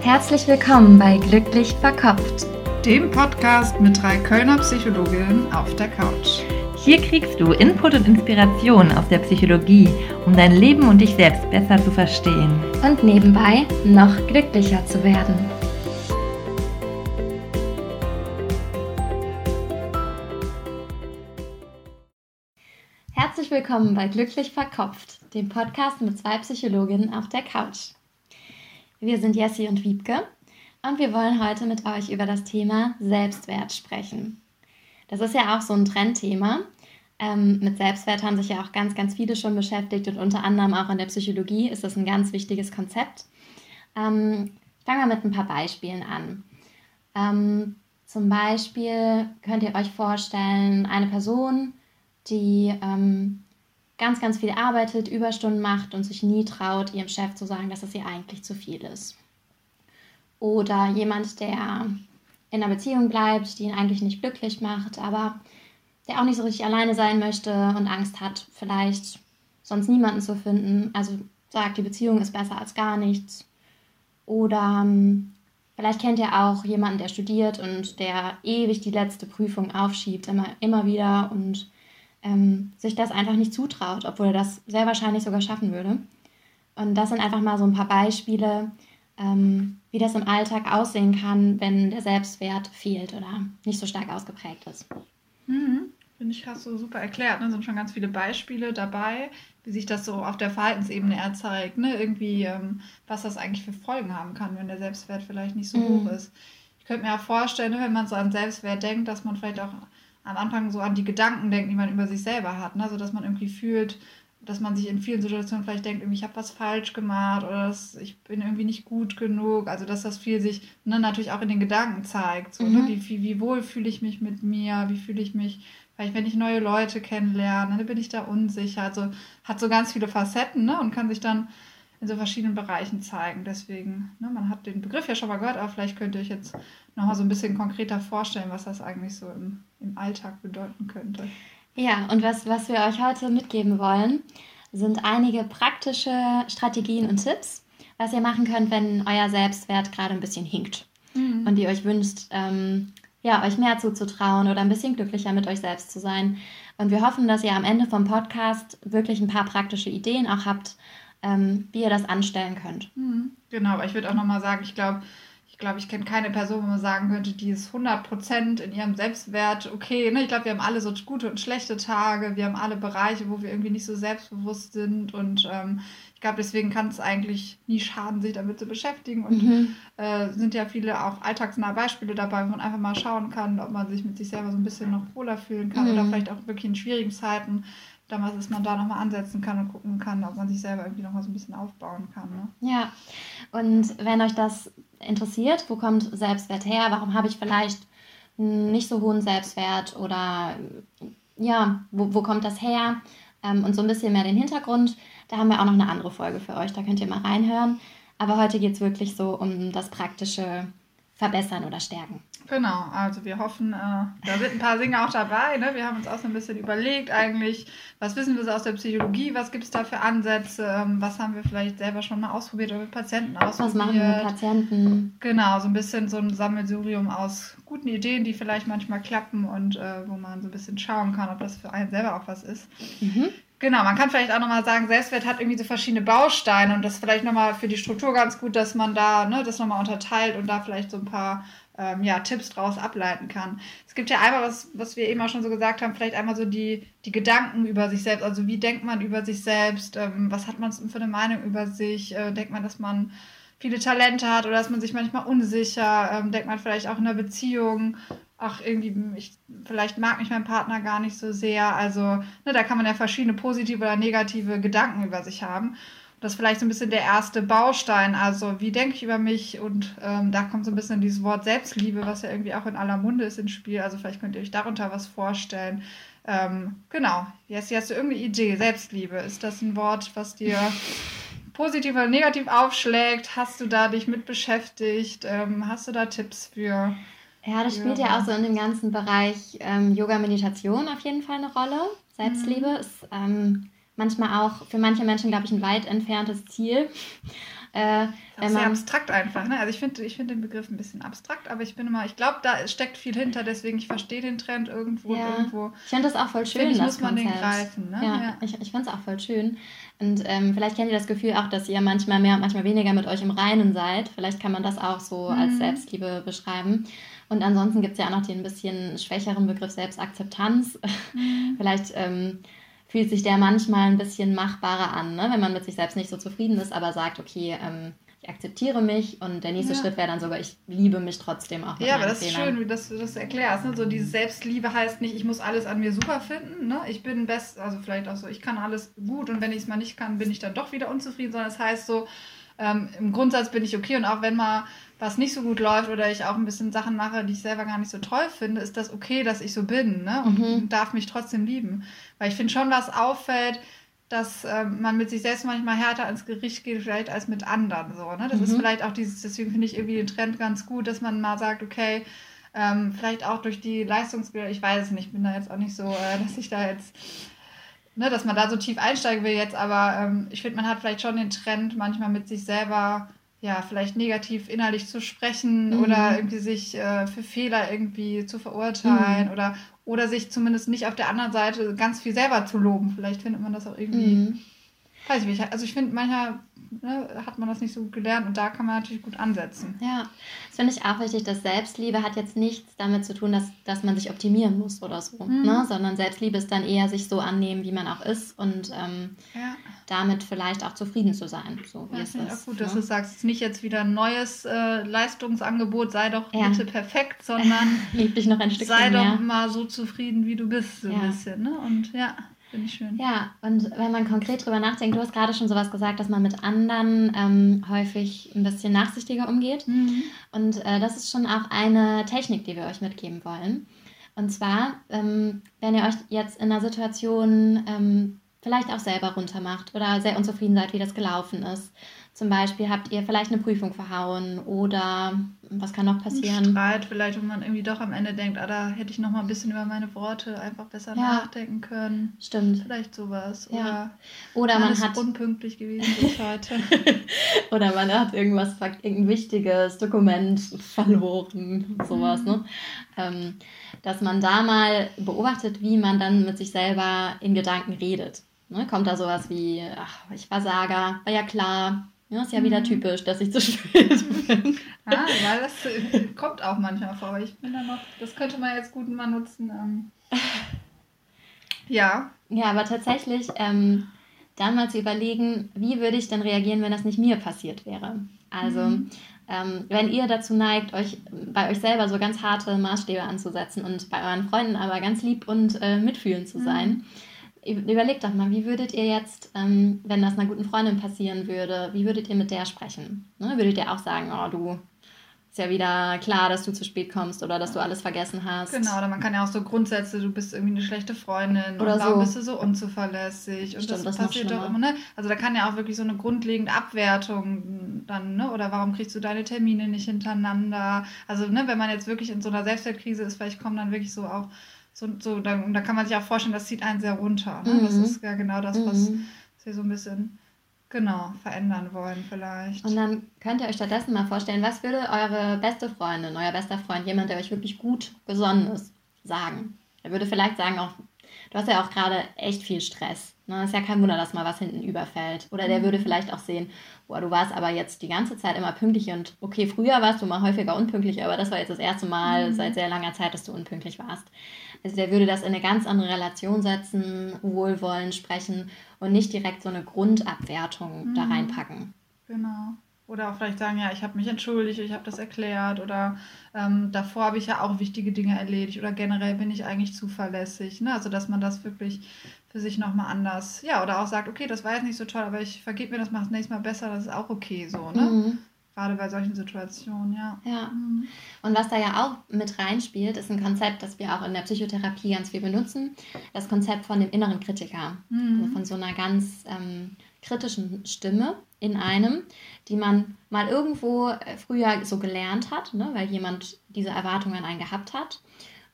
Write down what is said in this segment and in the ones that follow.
Herzlich willkommen bei Glücklich Verkopft, dem Podcast mit drei Kölner Psychologinnen auf der Couch. Hier kriegst du Input und Inspiration aus der Psychologie, um dein Leben und dich selbst besser zu verstehen. Und nebenbei noch glücklicher zu werden. Herzlich willkommen bei Glücklich Verkopft, dem Podcast mit zwei Psychologinnen auf der Couch. Wir sind Jessie und Wiebke und wir wollen heute mit euch über das Thema Selbstwert sprechen. Das ist ja auch so ein Trendthema. Ähm, mit Selbstwert haben sich ja auch ganz, ganz viele schon beschäftigt und unter anderem auch in der Psychologie ist das ein ganz wichtiges Konzept. Ähm, fangen wir mit ein paar Beispielen an. Ähm, zum Beispiel könnt ihr euch vorstellen, eine Person, die ähm, ganz, ganz viel arbeitet, Überstunden macht und sich nie traut, ihrem Chef zu sagen, dass es ihr eigentlich zu viel ist. Oder jemand, der in einer Beziehung bleibt, die ihn eigentlich nicht glücklich macht, aber der auch nicht so richtig alleine sein möchte und Angst hat, vielleicht sonst niemanden zu finden. Also sagt, die Beziehung ist besser als gar nichts. Oder ähm, vielleicht kennt ihr auch jemanden, der studiert und der ewig die letzte Prüfung aufschiebt, immer, immer wieder und ähm, sich das einfach nicht zutraut, obwohl er das sehr wahrscheinlich sogar schaffen würde. Und das sind einfach mal so ein paar Beispiele, ähm, wie das im Alltag aussehen kann, wenn der Selbstwert fehlt oder nicht so stark ausgeprägt ist. Mhm. Finde ich, hast du super erklärt. Ne? Sind schon ganz viele Beispiele dabei, wie sich das so auf der Verhaltensebene erzeigt. Ne? Irgendwie, ähm, was das eigentlich für Folgen haben kann, wenn der Selbstwert vielleicht nicht so mhm. hoch ist. Ich könnte mir auch vorstellen, wenn man so an Selbstwert denkt, dass man vielleicht auch am Anfang so an die Gedanken denkt, die man über sich selber hat. Ne? Also dass man irgendwie fühlt, dass man sich in vielen Situationen vielleicht denkt, ich habe was falsch gemacht oder dass ich bin irgendwie nicht gut genug. Also dass das viel sich ne, natürlich auch in den Gedanken zeigt. So, ne? mhm. ne? wie, wie wohl fühle ich mich mit mir, wie fühle ich mich, vielleicht wenn ich neue Leute kennenlerne, dann bin ich da unsicher. Also hat so ganz viele Facetten ne? und kann sich dann in so verschiedenen Bereichen zeigen. Deswegen, ne, man hat den Begriff ja schon mal gehört, aber vielleicht könnt ihr euch jetzt nochmal so ein bisschen konkreter vorstellen, was das eigentlich so im, im Alltag bedeuten könnte. Ja, und was, was wir euch heute mitgeben wollen, sind einige praktische Strategien und Tipps, was ihr machen könnt, wenn euer Selbstwert gerade ein bisschen hinkt mhm. und ihr euch wünscht, ähm, ja, euch mehr zuzutrauen oder ein bisschen glücklicher mit euch selbst zu sein. Und wir hoffen, dass ihr am Ende vom Podcast wirklich ein paar praktische Ideen auch habt, ähm, wie ihr das anstellen könnt. Mhm. Genau, aber ich würde auch nochmal sagen, ich glaube, ich glaube, ich kenne keine Person, wo man sagen könnte, die ist 100% in ihrem Selbstwert okay. Ne? Ich glaube, wir haben alle so gute und schlechte Tage. Wir haben alle Bereiche, wo wir irgendwie nicht so selbstbewusst sind. Und ähm, ich glaube, deswegen kann es eigentlich nie schaden, sich damit zu beschäftigen. Und mhm. äh, sind ja viele auch alltagsnahe Beispiele dabei, wo man einfach mal schauen kann, ob man sich mit sich selber so ein bisschen noch wohler fühlen kann. Mhm. Oder vielleicht auch wirklich in schwierigen Zeiten damals, dass man da nochmal ansetzen kann und gucken kann, ob man sich selber irgendwie nochmal so ein bisschen aufbauen kann. Ne? Ja, und wenn euch das interessiert, wo kommt Selbstwert her, warum habe ich vielleicht nicht so hohen Selbstwert oder ja, wo, wo kommt das her ähm, und so ein bisschen mehr den Hintergrund, da haben wir auch noch eine andere Folge für euch, da könnt ihr mal reinhören. Aber heute geht es wirklich so um das praktische verbessern oder stärken. Genau, also wir hoffen, äh, da sind ein paar Dinge auch dabei. Ne? Wir haben uns auch so ein bisschen überlegt, eigentlich, was wissen wir so aus der Psychologie, was gibt es da für Ansätze, ähm, was haben wir vielleicht selber schon mal ausprobiert oder mit Patienten ausprobiert. Was machen wir mit Patienten? Genau, so ein bisschen so ein Sammelsurium aus guten Ideen, die vielleicht manchmal klappen und äh, wo man so ein bisschen schauen kann, ob das für einen selber auch was ist. Mhm. Genau, man kann vielleicht auch nochmal sagen, Selbstwert hat irgendwie so verschiedene Bausteine und das vielleicht nochmal für die Struktur ganz gut, dass man da ne, das nochmal unterteilt und da vielleicht so ein paar ähm, ja, Tipps draus ableiten kann. Es gibt ja einmal, was, was wir eben auch schon so gesagt haben, vielleicht einmal so die, die Gedanken über sich selbst. Also wie denkt man über sich selbst? Ähm, was hat man für eine Meinung über sich? Äh, denkt man, dass man viele Talente hat oder ist man sich manchmal unsicher? Ähm, denkt man vielleicht auch in einer Beziehung, ach, irgendwie, ich, vielleicht mag mich mein Partner gar nicht so sehr. Also, ne, da kann man ja verschiedene positive oder negative Gedanken über sich haben. Das ist vielleicht so ein bisschen der erste Baustein. Also, wie denke ich über mich? Und ähm, da kommt so ein bisschen dieses Wort Selbstliebe, was ja irgendwie auch in aller Munde ist ins Spiel. Also, vielleicht könnt ihr euch darunter was vorstellen. Ähm, genau. Jetzt hast du irgendeine Idee. Selbstliebe. Ist das ein Wort, was dir positiv oder negativ aufschlägt? Hast du da dich mit beschäftigt? Ähm, hast du da Tipps für? Ja, das spielt ja, ja auch so in dem ganzen Bereich ähm, Yoga-Meditation auf jeden Fall eine Rolle. Selbstliebe mhm. ist ähm, manchmal auch für manche Menschen, glaube ich, ein weit entferntes Ziel. Äh, das ist sehr abstrakt einfach. Ne? Also ich finde ich find den Begriff ein bisschen abstrakt, aber ich bin immer, ich glaube, da steckt viel hinter, deswegen ich verstehe den Trend irgendwo ja. irgendwo. Ich finde das auch voll schön. Ich, muss man den greifen. Ne? Ja, ja. ich, ich finde es auch voll schön. Und ähm, vielleicht kennt ihr das Gefühl auch, dass ihr manchmal mehr und manchmal weniger mit euch im Reinen seid. Vielleicht kann man das auch so mhm. als Selbstliebe beschreiben. Und ansonsten gibt es ja auch noch den ein bisschen schwächeren Begriff Selbstakzeptanz. Mhm. vielleicht ähm, fühlt sich der manchmal ein bisschen machbarer an, ne? wenn man mit sich selbst nicht so zufrieden ist, aber sagt, okay, ähm, ich akzeptiere mich und der nächste ja. Schritt wäre dann sogar, ich liebe mich trotzdem auch. ja, aber das ist schön, wie das, du das erklärst. Ne? So diese Selbstliebe heißt nicht, ich muss alles an mir super finden. Ne? Ich bin best, also vielleicht auch so, ich kann alles gut und wenn ich es mal nicht kann, bin ich dann doch wieder unzufrieden, sondern es das heißt so, ähm, im Grundsatz bin ich okay und auch wenn mal was nicht so gut läuft oder ich auch ein bisschen Sachen mache, die ich selber gar nicht so toll finde, ist das okay, dass ich so bin ne? und mhm. darf mich trotzdem lieben. Weil ich finde schon, was auffällt, dass ähm, man mit sich selbst manchmal härter ins Gericht geht, vielleicht als mit anderen. So, ne? Das mhm. ist vielleicht auch dieses, deswegen finde ich irgendwie den Trend ganz gut, dass man mal sagt, okay, ähm, vielleicht auch durch die Leistungsbilder, ich weiß es nicht, bin da jetzt auch nicht so, äh, dass ich da jetzt, ne, dass man da so tief einsteigen will jetzt, aber ähm, ich finde, man hat vielleicht schon den Trend, manchmal mit sich selber ja, vielleicht negativ innerlich zu sprechen mhm. oder irgendwie sich äh, für Fehler irgendwie zu verurteilen mhm. oder, oder sich zumindest nicht auf der anderen Seite ganz viel selber zu loben. Vielleicht findet man das auch irgendwie. Mhm. Weiß ich nicht. Also ich finde, manchmal ne, hat man das nicht so gut gelernt und da kann man natürlich gut ansetzen. Ja, das finde ich auch wichtig, dass Selbstliebe hat jetzt nichts damit zu tun, dass, dass man sich optimieren muss oder so, mhm. ne? sondern Selbstliebe ist dann eher sich so annehmen, wie man auch ist und ähm, ja. damit vielleicht auch zufrieden zu sein. So, wie ja, es ist, auch gut, ne? dass du sagst, es ist nicht jetzt wieder ein neues äh, Leistungsangebot, sei doch ja. bitte perfekt, sondern Lieb dich noch ein sei doch mal so zufrieden, wie du bist, so ein bisschen. Ne? Und ja. Finde ich schön. Ja, und wenn man konkret drüber nachdenkt, du hast gerade schon sowas gesagt, dass man mit anderen ähm, häufig ein bisschen nachsichtiger umgeht. Mhm. Und äh, das ist schon auch eine Technik, die wir euch mitgeben wollen. Und zwar, ähm, wenn ihr euch jetzt in einer Situation ähm, vielleicht auch selber runtermacht oder sehr unzufrieden seid, wie das gelaufen ist zum Beispiel habt ihr vielleicht eine Prüfung verhauen oder was kann noch passieren? Ein Streit vielleicht, wo man irgendwie doch am Ende denkt, ah, da hätte ich noch mal ein bisschen über meine Worte einfach besser ja. nachdenken können. Stimmt. Vielleicht sowas. Ja. Oder, oder man hat unpünktlich gewesen bis heute. oder man hat irgendwas, irgendein wichtiges Dokument verloren, sowas. Mhm. Ne? Ähm, dass man da mal beobachtet, wie man dann mit sich selber in Gedanken redet. Ne? Kommt da sowas wie, ach, ich Versager, war ja klar, ja, ist ja wieder mhm. typisch, dass ich zu spät bin. ah, weil das äh, kommt auch manchmal vor, aber ich bin da noch, das könnte man jetzt gut mal nutzen. Ähm. Ja. Ja, aber tatsächlich ähm, dann mal zu überlegen, wie würde ich denn reagieren, wenn das nicht mir passiert wäre. Also, mhm. ähm, wenn ihr dazu neigt, euch bei euch selber so ganz harte Maßstäbe anzusetzen und bei euren Freunden aber ganz lieb und äh, mitfühlend zu sein, mhm Überlegt doch mal, wie würdet ihr jetzt, ähm, wenn das einer guten Freundin passieren würde, wie würdet ihr mit der sprechen? Ne? Würdet ihr auch sagen, oh du, ist ja wieder klar, dass du zu spät kommst oder dass du alles vergessen hast. Genau, oder man kann ja auch so Grundsätze, du bist irgendwie eine schlechte Freundin oder warum so. bist du so unzuverlässig und Stimmt, das, das passiert doch immer, ne? Also da kann ja auch wirklich so eine grundlegende Abwertung dann, ne? Oder warum kriegst du deine Termine nicht hintereinander? Also, ne, wenn man jetzt wirklich in so einer Selbstwertkrise ist, vielleicht kommen dann wirklich so auch so, so da, da kann man sich auch vorstellen, das zieht einen sehr runter. Ne? Mhm. Das ist ja genau das, was, mhm. wir so ein bisschen genau verändern wollen vielleicht. Und dann könnt ihr euch stattdessen mal vorstellen, was würde eure beste Freundin, euer bester Freund, jemand, der euch wirklich gut gesonnen ist, sagen? Er würde vielleicht sagen, auch, du hast ja auch gerade echt viel Stress. Ne? Ist ja kein Wunder, dass mal was hinten überfällt. Oder der mhm. würde vielleicht auch sehen, boah, du warst aber jetzt die ganze Zeit immer pünktlich und okay, früher warst du mal häufiger unpünktlich, aber das war jetzt das erste Mal mhm. seit sehr langer Zeit, dass du unpünktlich warst. Also der würde das in eine ganz andere Relation setzen, wohlwollend sprechen und nicht direkt so eine Grundabwertung mhm. da reinpacken. Genau. Oder auch vielleicht sagen, ja, ich habe mich entschuldigt, ich habe das erklärt oder ähm, davor habe ich ja auch wichtige Dinge erledigt oder generell bin ich eigentlich zuverlässig. Ne? Also dass man das wirklich für sich nochmal anders, ja, oder auch sagt, okay, das war jetzt nicht so toll, aber ich vergebe mir das, mache das nächste Mal besser, das ist auch okay so, ne? Mhm. Gerade bei solchen Situationen, ja. Ja. Mhm. Und was da ja auch mit reinspielt, ist ein Konzept, das wir auch in der Psychotherapie ganz viel benutzen. Das Konzept von dem inneren Kritiker. Mhm. Also von so einer ganz ähm, kritischen Stimme in einem, die man mal irgendwo äh, früher so gelernt hat, ne, weil jemand diese Erwartungen an einen gehabt hat.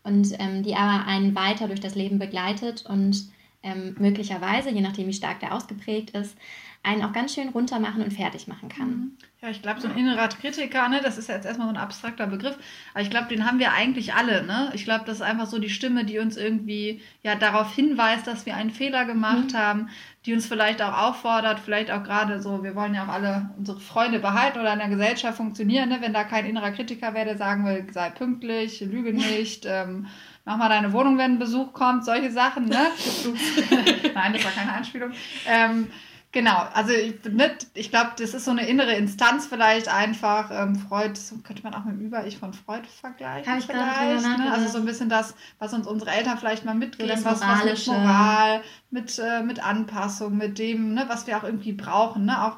Und ähm, die aber einen weiter durch das Leben begleitet und ähm, möglicherweise, je nachdem wie stark der ausgeprägt ist, einen auch ganz schön runter machen und fertig machen kann. Mhm. Ja, ich glaube, so ein innerer Kritiker, ne, das ist ja jetzt erstmal so ein abstrakter Begriff, aber ich glaube, den haben wir eigentlich alle. Ne? Ich glaube, das ist einfach so die Stimme, die uns irgendwie ja darauf hinweist, dass wir einen Fehler gemacht mhm. haben, die uns vielleicht auch auffordert, vielleicht auch gerade so, wir wollen ja auch alle unsere Freunde behalten oder in der Gesellschaft funktionieren, ne? wenn da kein innerer Kritiker wäre, der sagen will, sei pünktlich, lüge nicht, ähm, mach mal deine Wohnung, wenn ein Besuch kommt, solche Sachen. Ne? Nein, das war keine Anspielung. Ähm, Genau, also ich, ne, ich glaube, das ist so eine innere Instanz vielleicht einfach. Ähm, Freud könnte man auch mit dem Über-Ich von Freud vergleichen. Habe ich vielleicht, ne? Also so ein bisschen das, was uns unsere Eltern vielleicht mal mitgeben, was, was mit Moral, mit, äh, mit Anpassung, mit dem, ne, was wir auch irgendwie brauchen, ne? Auch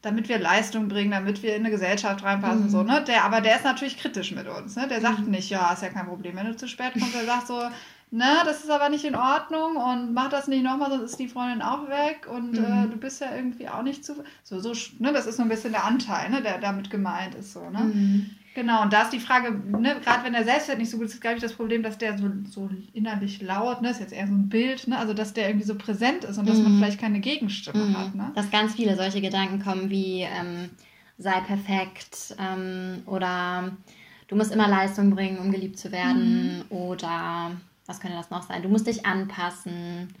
damit wir Leistung bringen, damit wir in eine Gesellschaft reinpassen, mhm. so, ne? Der, aber der ist natürlich kritisch mit uns, ne? Der sagt mhm. nicht, ja, ist ja kein Problem, wenn du zu spät kommst. Der sagt so, ne, das ist aber nicht in Ordnung und mach das nicht nochmal, sonst ist die Freundin auch weg und äh, mhm. äh, du bist ja irgendwie auch nicht zu. So, so, ne, das ist so ein bisschen der Anteil, ne, der damit gemeint ist, so, ne? Mhm. Genau, und da ist die Frage, ne, gerade wenn der Selbstwert nicht so gut ist, ist, glaube ich, das Problem, dass der so, so innerlich laut, ne, ist jetzt eher so ein Bild, ne, also dass der irgendwie so präsent ist und dass man mhm. vielleicht keine Gegenstimme mhm. hat, ne? Dass ganz viele solche Gedanken kommen wie, ähm, sei perfekt ähm, oder du musst immer Leistung bringen, um geliebt zu werden mhm. oder was könnte das noch sein? Du musst dich anpassen.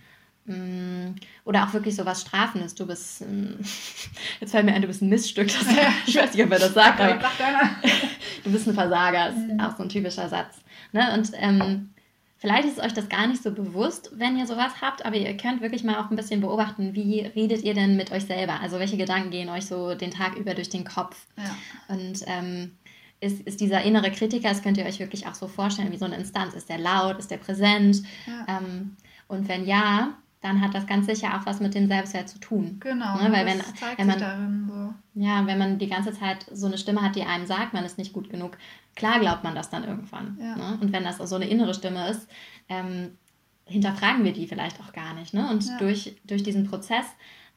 Mm, oder auch wirklich so was Strafendes. Du bist, mm, jetzt fällt mir ein, du bist ein Missstück. Das, ich weiß nicht, ob er das sagt, aber du bist ein Versager. Das ist mhm. auch so ein typischer Satz. Ne? Und ähm, vielleicht ist euch das gar nicht so bewusst, wenn ihr sowas habt, aber ihr könnt wirklich mal auch ein bisschen beobachten, wie redet ihr denn mit euch selber? Also welche Gedanken gehen euch so den Tag über durch den Kopf? Ja. Und ähm, ist, ist dieser innere Kritiker, das könnt ihr euch wirklich auch so vorstellen, wie so eine Instanz. Ist der laut, ist der präsent? Ja. Ähm, und wenn ja, dann hat das ganz sicher auch was mit dem Selbstwert zu tun. Genau, ne? Weil wenn, wenn man, darin so. Ja, wenn man die ganze Zeit so eine Stimme hat, die einem sagt, man ist nicht gut genug, klar glaubt man das dann irgendwann. Ja. Ne? Und wenn das so eine innere Stimme ist, ähm, hinterfragen wir die vielleicht auch gar nicht. Ne? Und ja. durch, durch diesen Prozess,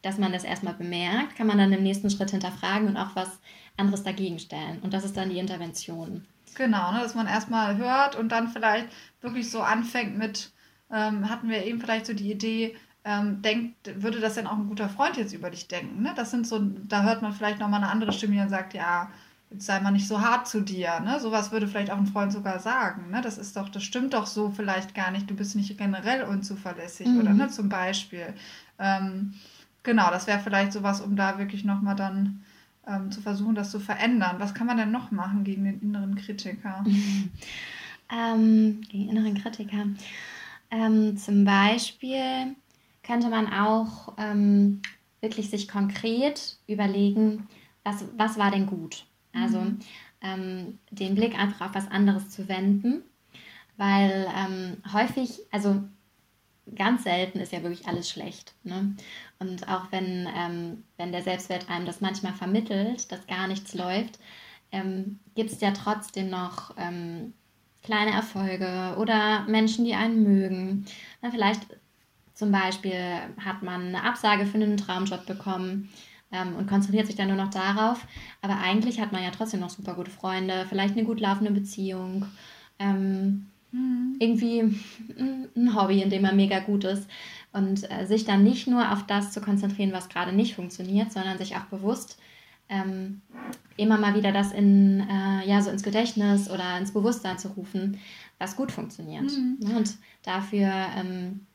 dass man das erstmal bemerkt, kann man dann im nächsten Schritt hinterfragen und auch was anderes dagegen stellen. Und das ist dann die Intervention. Genau, ne, dass man erstmal hört und dann vielleicht wirklich so anfängt mit, ähm, hatten wir eben vielleicht so die Idee, ähm, denkt, würde das denn auch ein guter Freund jetzt über dich denken? Ne? Das sind so, da hört man vielleicht nochmal eine andere Stimme, die dann sagt, ja, jetzt sei mal nicht so hart zu dir. Ne? Sowas würde vielleicht auch ein Freund sogar sagen. Ne? Das ist doch, das stimmt doch so vielleicht gar nicht. Du bist nicht generell unzuverlässig mhm. oder ne, zum Beispiel. Ähm, genau, das wäre vielleicht sowas, um da wirklich nochmal dann ähm, zu versuchen, das zu verändern. Was kann man denn noch machen gegen den inneren Kritiker? ähm, gegen inneren Kritiker. Ähm, zum Beispiel könnte man auch ähm, wirklich sich konkret überlegen, was, was war denn gut? Also mhm. Ähm, den Blick einfach auf was anderes zu wenden, weil ähm, häufig, also ganz selten ist ja wirklich alles schlecht. Ne? Und auch wenn, ähm, wenn der Selbstwert einem das manchmal vermittelt, dass gar nichts läuft, ähm, gibt es ja trotzdem noch ähm, kleine Erfolge oder Menschen, die einen mögen. Na, vielleicht zum Beispiel hat man eine Absage für einen Traumjob bekommen ähm, und konzentriert sich dann nur noch darauf. Aber eigentlich hat man ja trotzdem noch super gute Freunde, vielleicht eine gut laufende Beziehung. Ähm, mhm. irgendwie ein Hobby, in dem man mega gut ist. Und äh, sich dann nicht nur auf das zu konzentrieren, was gerade nicht funktioniert, sondern sich auch bewusst ähm, immer mal wieder das in, äh, ja, so ins Gedächtnis oder ins Bewusstsein zu rufen, was gut funktioniert. Mhm. Und dafür ähm,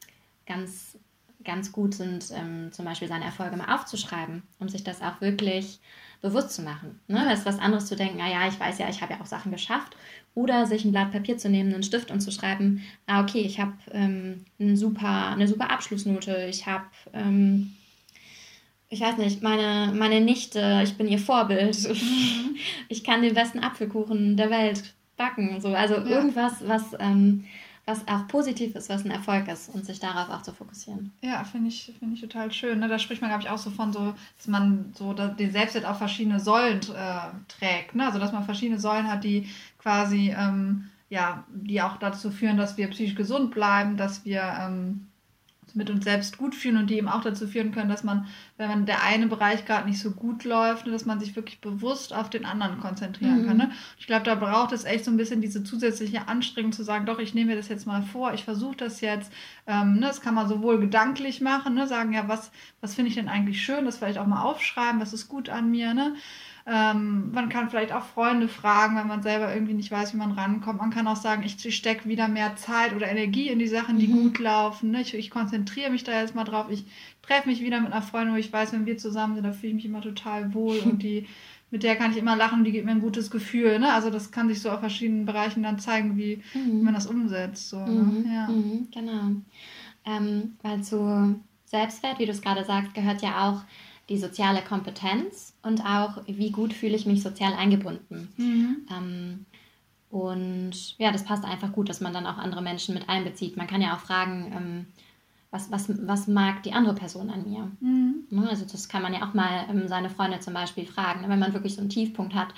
ganz, ganz gut sind, ähm, zum Beispiel seine Erfolge mal aufzuschreiben, um sich das auch wirklich bewusst zu machen. Ne? Das ist was anderes zu denken, naja, ich weiß ja, ich habe ja auch Sachen geschafft. Oder sich ein Blatt Papier zu nehmen, einen Stift und zu schreiben, ah, okay, ich habe ähm, ein super, eine super Abschlussnote, ich habe, ähm, ich weiß nicht, meine, meine Nichte, ich bin ihr Vorbild, mhm. ich kann den besten Apfelkuchen der Welt backen. So. Also ja. irgendwas, was ähm, was auch positiv ist, was ein Erfolg ist und sich darauf auch zu fokussieren. Ja, finde ich, find ich total schön. Ne? Da spricht man, glaube ich, auch so von so, dass man so den Selbstwert auf verschiedene Säulen äh, trägt. Ne? Also dass man verschiedene Säulen hat, die quasi ähm, ja, die auch dazu führen, dass wir psychisch gesund bleiben, dass wir ähm, mit uns selbst gut fühlen und die eben auch dazu führen können, dass man, wenn man der eine Bereich gerade nicht so gut läuft, ne, dass man sich wirklich bewusst auf den anderen konzentrieren mhm. kann. Ne? Ich glaube, da braucht es echt so ein bisschen diese zusätzliche Anstrengung zu sagen, doch, ich nehme mir das jetzt mal vor, ich versuche das jetzt. Ähm, ne, das kann man sowohl gedanklich machen, ne, sagen, ja, was, was finde ich denn eigentlich schön, das vielleicht auch mal aufschreiben, was ist gut an mir, ne? Ähm, man kann vielleicht auch Freunde fragen, wenn man selber irgendwie nicht weiß, wie man rankommt. Man kann auch sagen, ich, ich stecke wieder mehr Zeit oder Energie in die Sachen, die mhm. gut laufen. Ne? Ich, ich, konzentriere mich da jetzt mal drauf. Ich treffe mich wieder mit einer Freundin, wo ich weiß, wenn wir zusammen sind, da fühle ich mich immer total wohl und die, mit der kann ich immer lachen, die gibt mir ein gutes Gefühl. Ne? Also das kann sich so auf verschiedenen Bereichen dann zeigen, wie, mhm. wie man das umsetzt. So, ne? mhm. ne? ja. Mhm, genau. Ähm, weil zu Selbstwert, wie du es gerade sagst, gehört ja auch die soziale Kompetenz und auch, wie gut fühle ich mich sozial eingebunden. Mhm. Ähm, und ja, das passt einfach gut, dass man dann auch andere Menschen mit einbezieht. Man kann ja auch fragen, ähm, was, was, was mag die andere Person an mir? Mhm. Ne, also das kann man ja auch mal ähm, seine Freunde zum Beispiel fragen. Ne, wenn man wirklich so einen Tiefpunkt hat,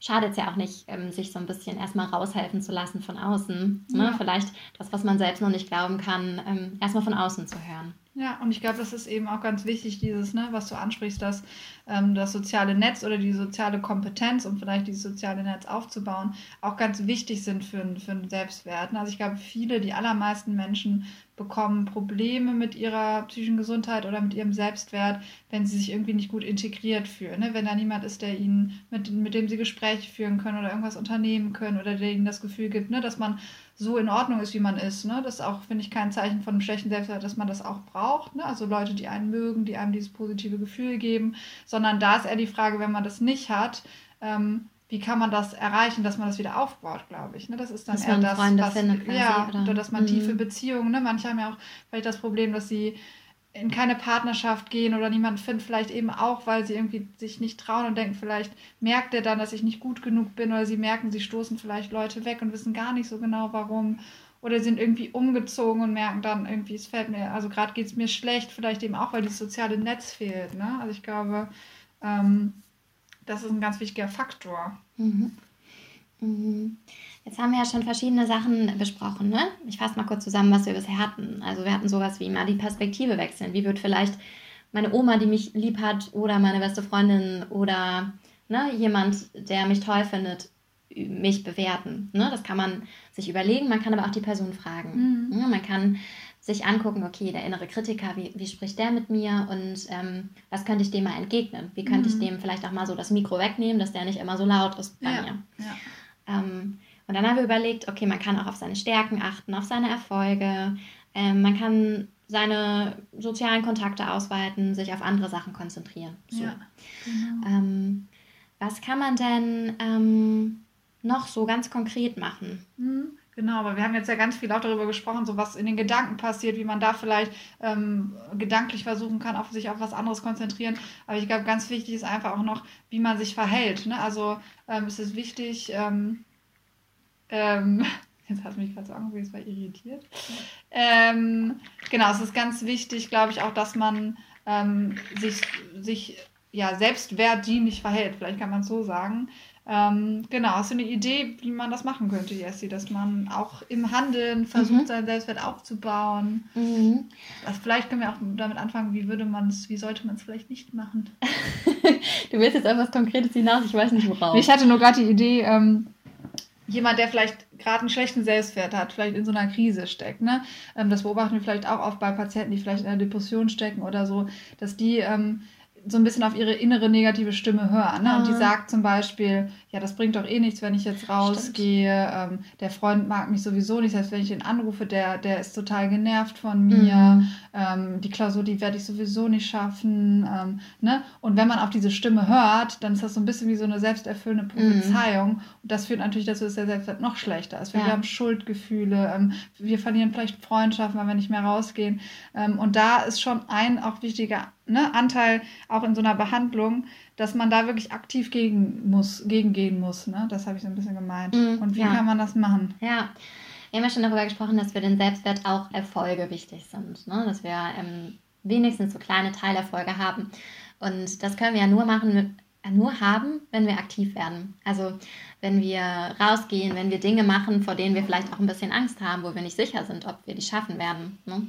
schadet es ja auch nicht, ähm, sich so ein bisschen erstmal raushelfen zu lassen von außen. Ne? Ja. Vielleicht das, was man selbst noch nicht glauben kann, ähm, erstmal von außen zu hören. Ja, und ich glaube, das ist eben auch ganz wichtig, dieses, ne, was du ansprichst, dass ähm, das soziale Netz oder die soziale Kompetenz, um vielleicht dieses soziale Netz aufzubauen, auch ganz wichtig sind für, für einen Selbstwert. Also ich glaube, viele, die allermeisten Menschen bekommen Probleme mit ihrer psychischen Gesundheit oder mit ihrem Selbstwert, wenn sie sich irgendwie nicht gut integriert fühlen. Ne? Wenn da niemand ist, der ihnen, mit, mit dem sie Gespräche führen können oder irgendwas unternehmen können oder der ihnen das Gefühl gibt, ne, dass man so in Ordnung ist, wie man ist. Ne? Das ist auch, finde ich, kein Zeichen von einem schlechten Selbstwert, dass man das auch braucht. Ne? Also Leute, die einen mögen, die einem dieses positive Gefühl geben, sondern da ist eher die Frage, wenn man das nicht hat, ähm, wie kann man das erreichen, dass man das wieder aufbaut, glaube ich. Ne? Das ist dann dass eher das, Freunde was, findet quasi, ja, oder? dass man mhm. tiefe Beziehungen, ne? manche haben ja auch vielleicht das Problem, dass sie in keine Partnerschaft gehen oder niemanden finden, vielleicht eben auch, weil sie irgendwie sich nicht trauen und denken, vielleicht merkt er dann, dass ich nicht gut genug bin oder sie merken, sie stoßen vielleicht Leute weg und wissen gar nicht so genau warum oder sind irgendwie umgezogen und merken dann irgendwie, es fällt mir, also gerade geht es mir schlecht, vielleicht eben auch, weil dieses soziale Netz fehlt. Ne? Also ich glaube, ähm, das ist ein ganz wichtiger Faktor. Mhm. Mhm. Jetzt haben wir ja schon verschiedene Sachen besprochen. Ne? Ich fasse mal kurz zusammen, was wir bisher hatten. Also wir hatten sowas wie mal die Perspektive wechseln. Wie wird vielleicht meine Oma, die mich lieb hat, oder meine beste Freundin oder ne, jemand, der mich toll findet, mich bewerten. Ne? Das kann man sich überlegen, man kann aber auch die Person fragen. Mhm. Ne? Man kann sich angucken, okay, der innere Kritiker, wie, wie spricht der mit mir und ähm, was könnte ich dem mal entgegnen? Wie könnte mhm. ich dem vielleicht auch mal so das Mikro wegnehmen, dass der nicht immer so laut ist bei ja. mir? Ja. Ähm, und dann haben wir überlegt, okay, man kann auch auf seine Stärken achten, auf seine Erfolge. Ähm, man kann seine sozialen Kontakte ausweiten, sich auf andere Sachen konzentrieren. So. Ja, genau. ähm, was kann man denn ähm, noch so ganz konkret machen? Mhm. Genau, aber wir haben jetzt ja ganz viel auch darüber gesprochen, so was in den Gedanken passiert, wie man da vielleicht ähm, gedanklich versuchen kann, auf sich auf was anderes konzentrieren. Aber ich glaube, ganz wichtig ist einfach auch noch, wie man sich verhält. Ne? Also ähm, es ist wichtig, ähm, ähm, jetzt hat mich gerade so angeguckt, es war irritiert. Ähm, genau, es ist ganz wichtig, glaube ich, auch, dass man ähm, sich, sich ja, selbstwertdienlich verhält, vielleicht kann man es so sagen. Ähm, genau, hast du eine Idee, wie man das machen könnte, Jessie? Dass man auch im Handeln versucht, mhm. seinen Selbstwert aufzubauen. Mhm. Also vielleicht können wir auch damit anfangen, wie würde man es, wie sollte man es vielleicht nicht machen? du willst jetzt etwas Konkretes hinaus, ich weiß nicht worauf. Ich hatte nur gerade die Idee, ähm, jemand, der vielleicht gerade einen schlechten Selbstwert hat, vielleicht in so einer Krise steckt. Ne? Ähm, das beobachten wir vielleicht auch oft bei Patienten, die vielleicht in einer Depression stecken oder so, dass die ähm, so ein bisschen auf ihre innere negative Stimme hören. Ne? Und die sagt zum Beispiel, ja, das bringt doch eh nichts, wenn ich jetzt rausgehe. Ähm, der Freund mag mich sowieso nicht. Heißt, wenn ich ihn anrufe, der, der ist total genervt von mir. Mhm. Ähm, die Klausur, die werde ich sowieso nicht schaffen. Ähm, ne? Und wenn man auf diese Stimme hört, dann ist das so ein bisschen wie so eine selbsterfüllende mhm. Prophezeiung. Mhm. Und das führt natürlich dazu, dass der Selbstwert noch schlechter ist. Ja. Wir haben Schuldgefühle. Ähm, wir verlieren vielleicht Freundschaften, weil wir nicht mehr rausgehen. Ähm, und da ist schon ein auch wichtiger ne, Anteil auch in so einer Behandlung, dass man da wirklich aktiv gegen muss, gegengehen muss. Ne? Das habe ich so ein bisschen gemeint. Mm, Und wie ja. kann man das machen? Ja. Wir haben ja schon darüber gesprochen, dass für den Selbstwert auch Erfolge wichtig sind. Ne? Dass wir ähm, wenigstens so kleine Teilerfolge haben. Und das können wir ja nur machen, nur haben, wenn wir aktiv werden. Also wenn wir rausgehen, wenn wir Dinge machen, vor denen wir vielleicht auch ein bisschen Angst haben, wo wir nicht sicher sind, ob wir die schaffen werden. Ne?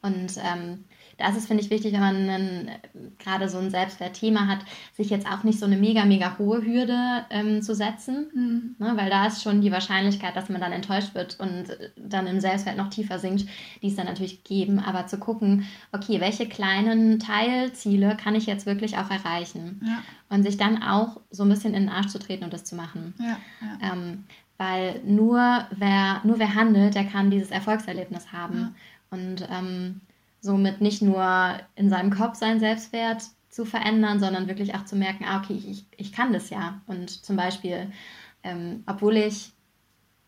Und ähm, da ist es, finde ich, wichtig, wenn man einen, gerade so ein Selbstwertthema hat, sich jetzt auch nicht so eine mega, mega hohe Hürde ähm, zu setzen. Mhm. Ne, weil da ist schon die Wahrscheinlichkeit, dass man dann enttäuscht wird und dann im Selbstwert noch tiefer sinkt, die ist dann natürlich gegeben. Aber zu gucken, okay, welche kleinen Teilziele kann ich jetzt wirklich auch erreichen? Ja. Und sich dann auch so ein bisschen in den Arsch zu treten und das zu machen. Ja, ja. Ähm, weil nur wer, nur wer handelt, der kann dieses Erfolgserlebnis haben. Und ähm, somit nicht nur in seinem Kopf seinen Selbstwert zu verändern, sondern wirklich auch zu merken, ah, okay, ich, ich kann das ja. Und zum Beispiel, ähm, obwohl ich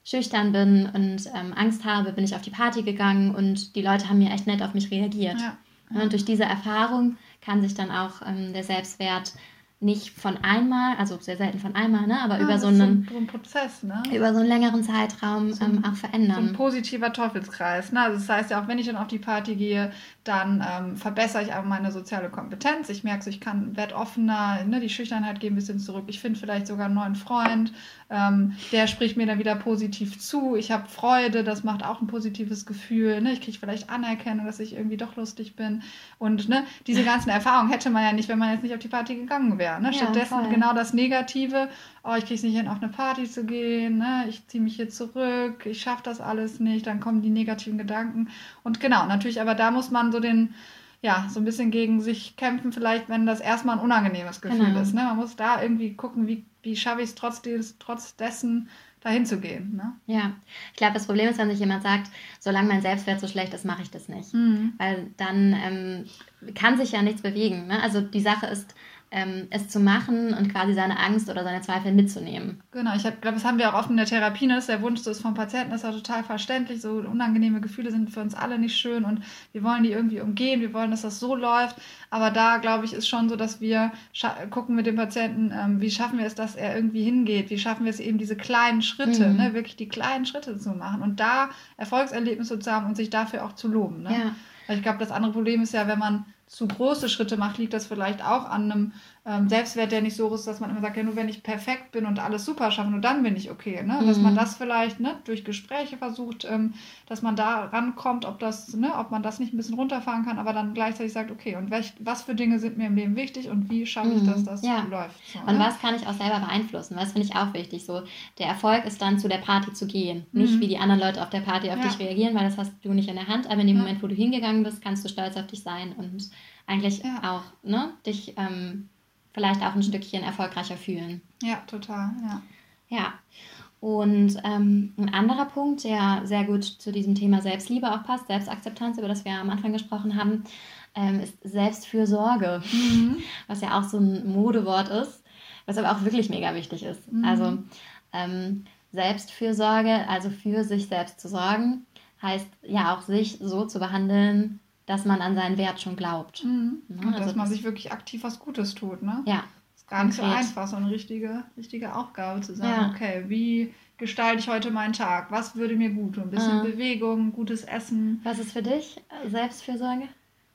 schüchtern bin und ähm, Angst habe, bin ich auf die Party gegangen und die Leute haben mir echt nett auf mich reagiert. Ja, ja. Und durch diese Erfahrung kann sich dann auch ähm, der Selbstwert nicht von einmal, also sehr selten von einmal, ne, aber ja, über so einen, so ein Prozess, ne? über so einen längeren Zeitraum so ähm, auch verändern. So ein positiver Teufelskreis. Ne? Also das heißt ja auch, wenn ich dann auf die Party gehe, dann ähm, verbessere ich aber meine soziale Kompetenz. Ich merke, so, ich kann werde offener, ne? die Schüchternheit geht ein bisschen zurück. Ich finde vielleicht sogar einen neuen Freund, ähm, der spricht mir dann wieder positiv zu. Ich habe Freude, das macht auch ein positives Gefühl. Ne? Ich kriege vielleicht Anerkennung, dass ich irgendwie doch lustig bin. Und ne, diese ganzen Erfahrungen hätte man ja nicht, wenn man jetzt nicht auf die Party gegangen wäre. Ne? Stattdessen voll. genau das Negative, oh, ich kriege es nicht hin, auf eine Party zu gehen, ne? ich ziehe mich hier zurück, ich schaffe das alles nicht, dann kommen die negativen Gedanken. Und genau, natürlich, aber da muss man so den, ja, so ein bisschen gegen sich kämpfen, vielleicht, wenn das erstmal ein unangenehmes Gefühl genau. ist. Ne? Man muss da irgendwie gucken, wie, wie schaffe ich es trotz, trotz dessen, dahin zu gehen. Ne? Ja, ich glaube, das Problem ist, wenn sich jemand sagt, solange mein Selbstwert so schlecht ist, mache ich das nicht. Mhm. Weil dann ähm, kann sich ja nichts bewegen. Ne? Also die Sache ist, ähm, es zu machen und quasi seine Angst oder seine Zweifel mitzunehmen. Genau, ich glaube, das haben wir auch oft in der Therapie, ne? der Wunsch des vom Patienten ist ja total verständlich, so unangenehme Gefühle sind für uns alle nicht schön und wir wollen die irgendwie umgehen, wir wollen, dass das so läuft, aber da, glaube ich, ist schon so, dass wir gucken mit dem Patienten, ähm, wie schaffen wir es, dass er irgendwie hingeht, wie schaffen wir es eben, diese kleinen Schritte, mhm. ne? wirklich die kleinen Schritte zu machen und da Erfolgserlebnisse zu haben und sich dafür auch zu loben. Ne? Ja. Weil ich glaube, das andere Problem ist ja, wenn man zu große Schritte macht, liegt das vielleicht auch an einem ähm, Selbstwert, der nicht so ist, dass man immer sagt, ja, nur wenn ich perfekt bin und alles super schaffe, nur dann bin ich okay. Ne? Mhm. Dass man das vielleicht ne, durch Gespräche versucht, ähm, dass man da rankommt, ob das, ne, ob man das nicht ein bisschen runterfahren kann, aber dann gleichzeitig sagt, okay, und welch, was für Dinge sind mir im Leben wichtig und wie schaffe ich, dass mhm. das ja. läuft. So, und ne? was kann ich auch selber beeinflussen? Das finde ich auch wichtig. So, der Erfolg ist dann zu der Party zu gehen. Mhm. Nicht wie die anderen Leute auf der Party auf ja. dich reagieren, weil das hast du nicht in der Hand, aber in dem ja. Moment, wo du hingegangen bist, kannst du stolz auf dich sein und eigentlich auch ne, dich ähm, vielleicht auch ein Stückchen erfolgreicher fühlen. Ja, total, ja. Ja. Und ähm, ein anderer Punkt, der sehr gut zu diesem Thema Selbstliebe auch passt, Selbstakzeptanz, über das wir am Anfang gesprochen haben, ähm, ist Selbstfürsorge, mhm. was ja auch so ein Modewort ist, was aber auch wirklich mega wichtig ist. Mhm. Also ähm, Selbstfürsorge, also für sich selbst zu sorgen, heißt ja auch sich so zu behandeln, dass man an seinen Wert schon glaubt. Mhm. Ne? Und also dass man sich wirklich aktiv was Gutes tut, ne? Ja. Ist gar nicht konkret. so einfach, so eine richtige, richtige Aufgabe zu sagen, ja. okay, wie gestalte ich heute meinen Tag? Was würde mir gut tun? Ein bisschen ah. Bewegung, gutes Essen. Was ist für dich Selbstfürsorge?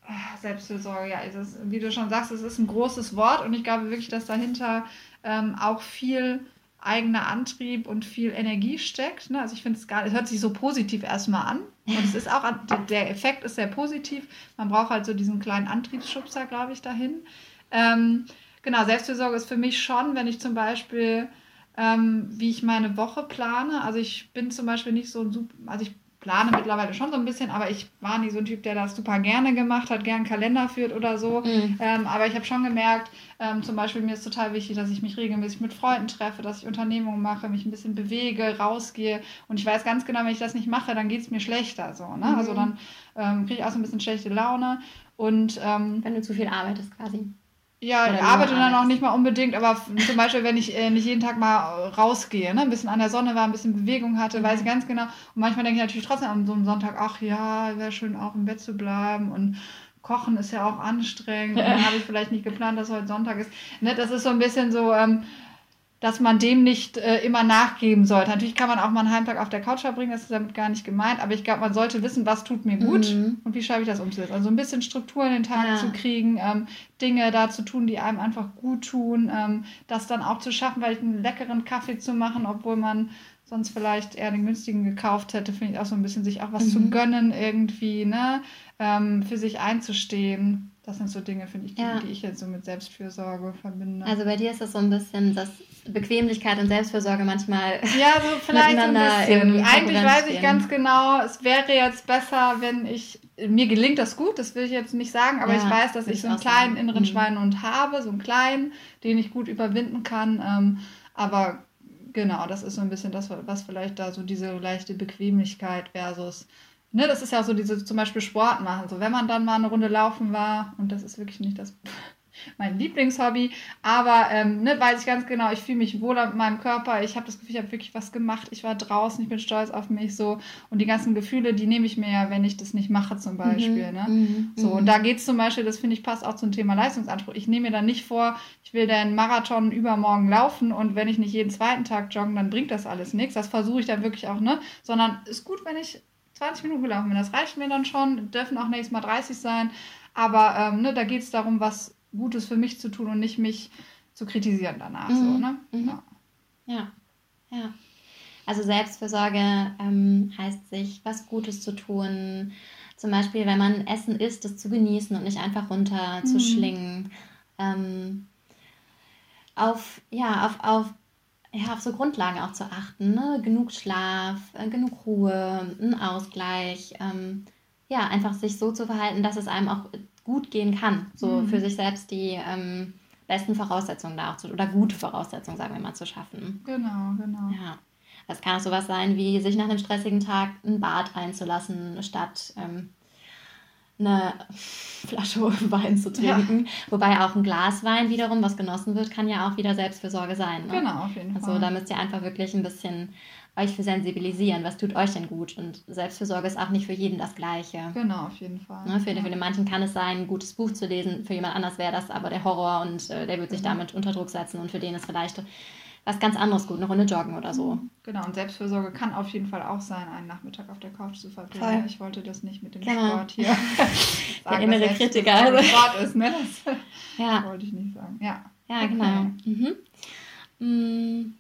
Ah, Selbstfürsorge, ja, ist, wie du schon sagst, es ist ein großes Wort und ich glaube wirklich, dass dahinter ähm, auch viel eigener Antrieb und viel Energie steckt. Ne? Also ich finde es gar, es hört sich so positiv erstmal an. Und es ist auch, der Effekt ist sehr positiv. Man braucht halt so diesen kleinen Antriebsschubser, glaube ich, dahin. Ähm, genau, Selbstfürsorge ist für mich schon, wenn ich zum Beispiel, ähm, wie ich meine Woche plane. Also ich bin zum Beispiel nicht so ein super, also ich plane mittlerweile schon so ein bisschen, aber ich war nie so ein Typ, der das super gerne gemacht hat, gern Kalender führt oder so. Mhm. Ähm, aber ich habe schon gemerkt, ähm, zum Beispiel mir ist total wichtig, dass ich mich regelmäßig mit Freunden treffe, dass ich Unternehmungen mache, mich ein bisschen bewege, rausgehe. Und ich weiß ganz genau, wenn ich das nicht mache, dann geht es mir schlechter. So, ne? Also mhm. Also dann ähm, kriege ich auch so ein bisschen schlechte Laune. Und, ähm, wenn du zu viel arbeitest quasi. Ja, ich arbeite dann auch nicht mal unbedingt, aber zum Beispiel, wenn ich äh, nicht jeden Tag mal rausgehe, ne, ein bisschen an der Sonne war, ein bisschen Bewegung hatte, mhm. weiß ich ganz genau. Und manchmal denke ich natürlich trotzdem an so einem Sonntag, ach ja, wäre schön auch im Bett zu bleiben und Kochen ist ja auch anstrengend. Und dann habe ich vielleicht nicht geplant, dass heute Sonntag ist. Ne, das ist so ein bisschen so, ähm, dass man dem nicht äh, immer nachgeben sollte. Natürlich kann man auch mal einen Heimtag auf der Couch verbringen, das ist damit gar nicht gemeint, aber ich glaube, man sollte wissen, was tut mir gut mhm. und wie schaffe ich das umzusetzen. Also ein bisschen Struktur in den Tag ja. zu kriegen, ähm, Dinge da zu tun, die einem einfach gut tun, ähm, das dann auch zu schaffen, vielleicht einen leckeren Kaffee zu machen, obwohl man sonst vielleicht eher den günstigen gekauft hätte, finde ich auch so ein bisschen, sich auch was mhm. zu gönnen irgendwie, ne, ähm, für sich einzustehen. Das sind so Dinge, finde ich, die, ja. die, ich jetzt so mit Selbstfürsorge verbinde. Also bei dir ist das so ein bisschen, dass Bequemlichkeit und Selbstfürsorge manchmal. Ja, so vielleicht ein bisschen. Eigentlich weiß ich ganz genau, es wäre jetzt besser, wenn ich. Mir gelingt das gut, das will ich jetzt nicht sagen, aber ja, ich weiß, dass ich so einen kleinen sagen. inneren mhm. Schweinehund habe, so einen kleinen, den ich gut überwinden kann. Ähm, aber genau, das ist so ein bisschen das, was vielleicht da so diese leichte Bequemlichkeit versus Ne, das ist ja so diese zum Beispiel Sport machen. So, wenn man dann mal eine Runde laufen war, und das ist wirklich nicht das mein Lieblingshobby, aber ähm, ne, weiß ich ganz genau, ich fühle mich wohler mit meinem Körper. Ich habe das Gefühl, ich habe wirklich was gemacht. Ich war draußen, ich bin stolz auf mich so. Und die ganzen Gefühle, die nehme ich mir ja, wenn ich das nicht mache, zum Beispiel. Mhm, ne? Mhm, so, und mhm. da geht es zum Beispiel, das finde ich passt auch zum Thema Leistungsanspruch. Ich nehme mir dann nicht vor, ich will den Marathon übermorgen laufen und wenn ich nicht jeden zweiten Tag joggen, dann bringt das alles nichts. Das versuche ich dann wirklich auch, ne? Sondern ist gut, wenn ich 20 Minuten gelaufen bin. Das reicht mir dann schon. Dürfen auch nächstes Mal 30 sein. Aber ähm, ne, da geht es darum, was Gutes für mich zu tun und nicht mich zu kritisieren danach. Mhm. So, ne? Mhm. Ja. ja. ja. Also Selbstfürsorge ähm, heißt sich, was Gutes zu tun. Zum Beispiel, wenn man Essen isst, das zu genießen und nicht einfach runter mhm. Ähm, auf, ja, auf, auf ja, auf so Grundlagen auch zu achten. Ne? Genug Schlaf, äh, genug Ruhe, ein Ausgleich. Ähm, ja, einfach sich so zu verhalten, dass es einem auch gut gehen kann. So mhm. für sich selbst die ähm, besten Voraussetzungen da auch zu, oder gute Voraussetzungen, sagen wir mal, zu schaffen. Genau, genau. Ja. Das kann auch sowas sein, wie sich nach einem stressigen Tag ein Bad einzulassen, statt ähm, eine Flasche Wein zu trinken. Ja. Wobei auch ein Glas Wein wiederum, was genossen wird, kann ja auch wieder Selbstfürsorge sein. Ne? Genau, auf jeden also, Fall. Also da müsst ihr einfach wirklich ein bisschen euch für sensibilisieren. Was tut euch denn gut? Und Selbstfürsorge ist auch nicht für jeden das Gleiche. Genau, auf jeden Fall. Ne? Für, ja. für den manchen kann es sein, ein gutes Buch zu lesen. Für jemand anders wäre das aber der Horror und äh, der wird sich mhm. damit unter Druck setzen. Und für den ist vielleicht was ganz anderes gut, eine Runde joggen oder so. Genau, und Selbstfürsorge kann auf jeden Fall auch sein, einen Nachmittag auf der Couch zu verbringen. Voll. Ich wollte das nicht mit dem genau. Sport hier sagen. Der innere Kritiker. Also. Sport ist, ne? Das ja. wollte ich nicht sagen. Ja, ja okay. genau. Mhm. Mm.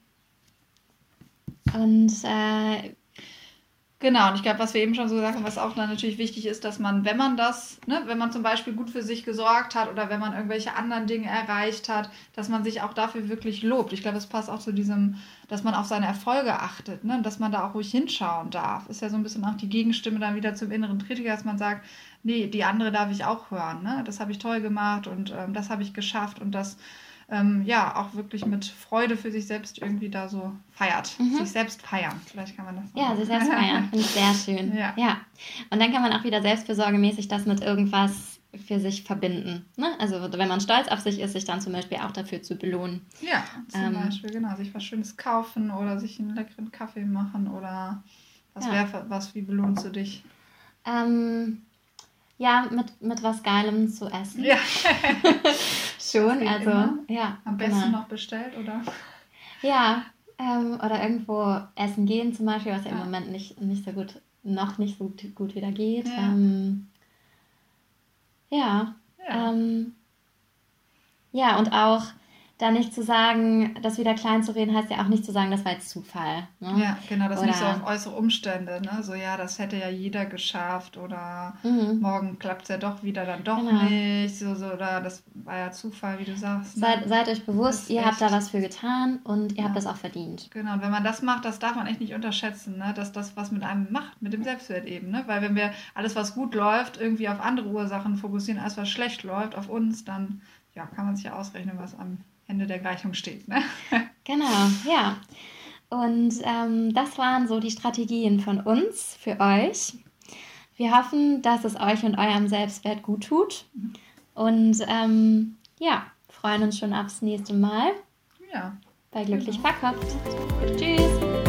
Und äh, Genau, und ich glaube, was wir eben schon so gesagt haben, was auch dann natürlich wichtig ist, dass man, wenn man das, ne, wenn man zum Beispiel gut für sich gesorgt hat oder wenn man irgendwelche anderen Dinge erreicht hat, dass man sich auch dafür wirklich lobt. Ich glaube, das passt auch zu diesem, dass man auf seine Erfolge achtet, ne, dass man da auch ruhig hinschauen darf. Ist ja so ein bisschen auch die Gegenstimme dann wieder zum inneren Kritiker, dass man sagt, nee, die andere darf ich auch hören, ne, das habe ich toll gemacht und ähm, das habe ich geschafft und das ähm, ja auch wirklich mit Freude für sich selbst irgendwie da so feiert. Mhm. Sich selbst feiern. Vielleicht kann man das sagen. Ja, sich selbst feiern. Finde ich sehr schön. Ja. ja. Und dann kann man auch wieder selbstfürsorgemäßig das mit irgendwas für sich verbinden. Ne? Also wenn man stolz auf sich ist, sich dann zum Beispiel auch dafür zu belohnen. Ja, zum ähm, Beispiel, genau. Sich was Schönes kaufen oder sich einen leckeren Kaffee machen oder was ja. wäre was, wie belohnst du dich? Ähm, ja, mit, mit was Geilem zu essen. Ja. Schon, also immer. ja. Am besten genau. noch bestellt, oder? Ja, ähm, oder irgendwo essen gehen zum Beispiel, was ja, ja, im Moment nicht, nicht so gut, noch nicht so gut wieder geht. Ja, ähm, ja, ja. Ähm, ja und auch da nicht zu sagen, das wieder klein zu reden, heißt ja auch nicht zu sagen, das war jetzt Zufall. Ne? Ja, genau, das ist nicht so auf äußere Umstände. Ne? So, ja, das hätte ja jeder geschafft oder mhm. morgen klappt es ja doch wieder, dann doch genau. nicht. So, so, oder das war ja Zufall, wie du sagst. Ne? Seid, seid euch bewusst, ihr habt da was für getan und ihr ja. habt das auch verdient. Genau, wenn man das macht, das darf man echt nicht unterschätzen, ne? dass das was mit einem macht, mit dem Selbstwert eben. Ne? Weil wenn wir alles, was gut läuft, irgendwie auf andere Ursachen fokussieren, als was schlecht läuft, auf uns, dann ja, kann man sich ja ausrechnen, was am Ende der Gleichung steht. Ne? Genau, ja. Und ähm, das waren so die Strategien von uns für euch. Wir hoffen, dass es euch und eurem Selbstwert gut tut. Und ähm, ja, freuen uns schon aufs nächste Mal. Ja. Bei Glücklich genau. verkauft. Tschüss.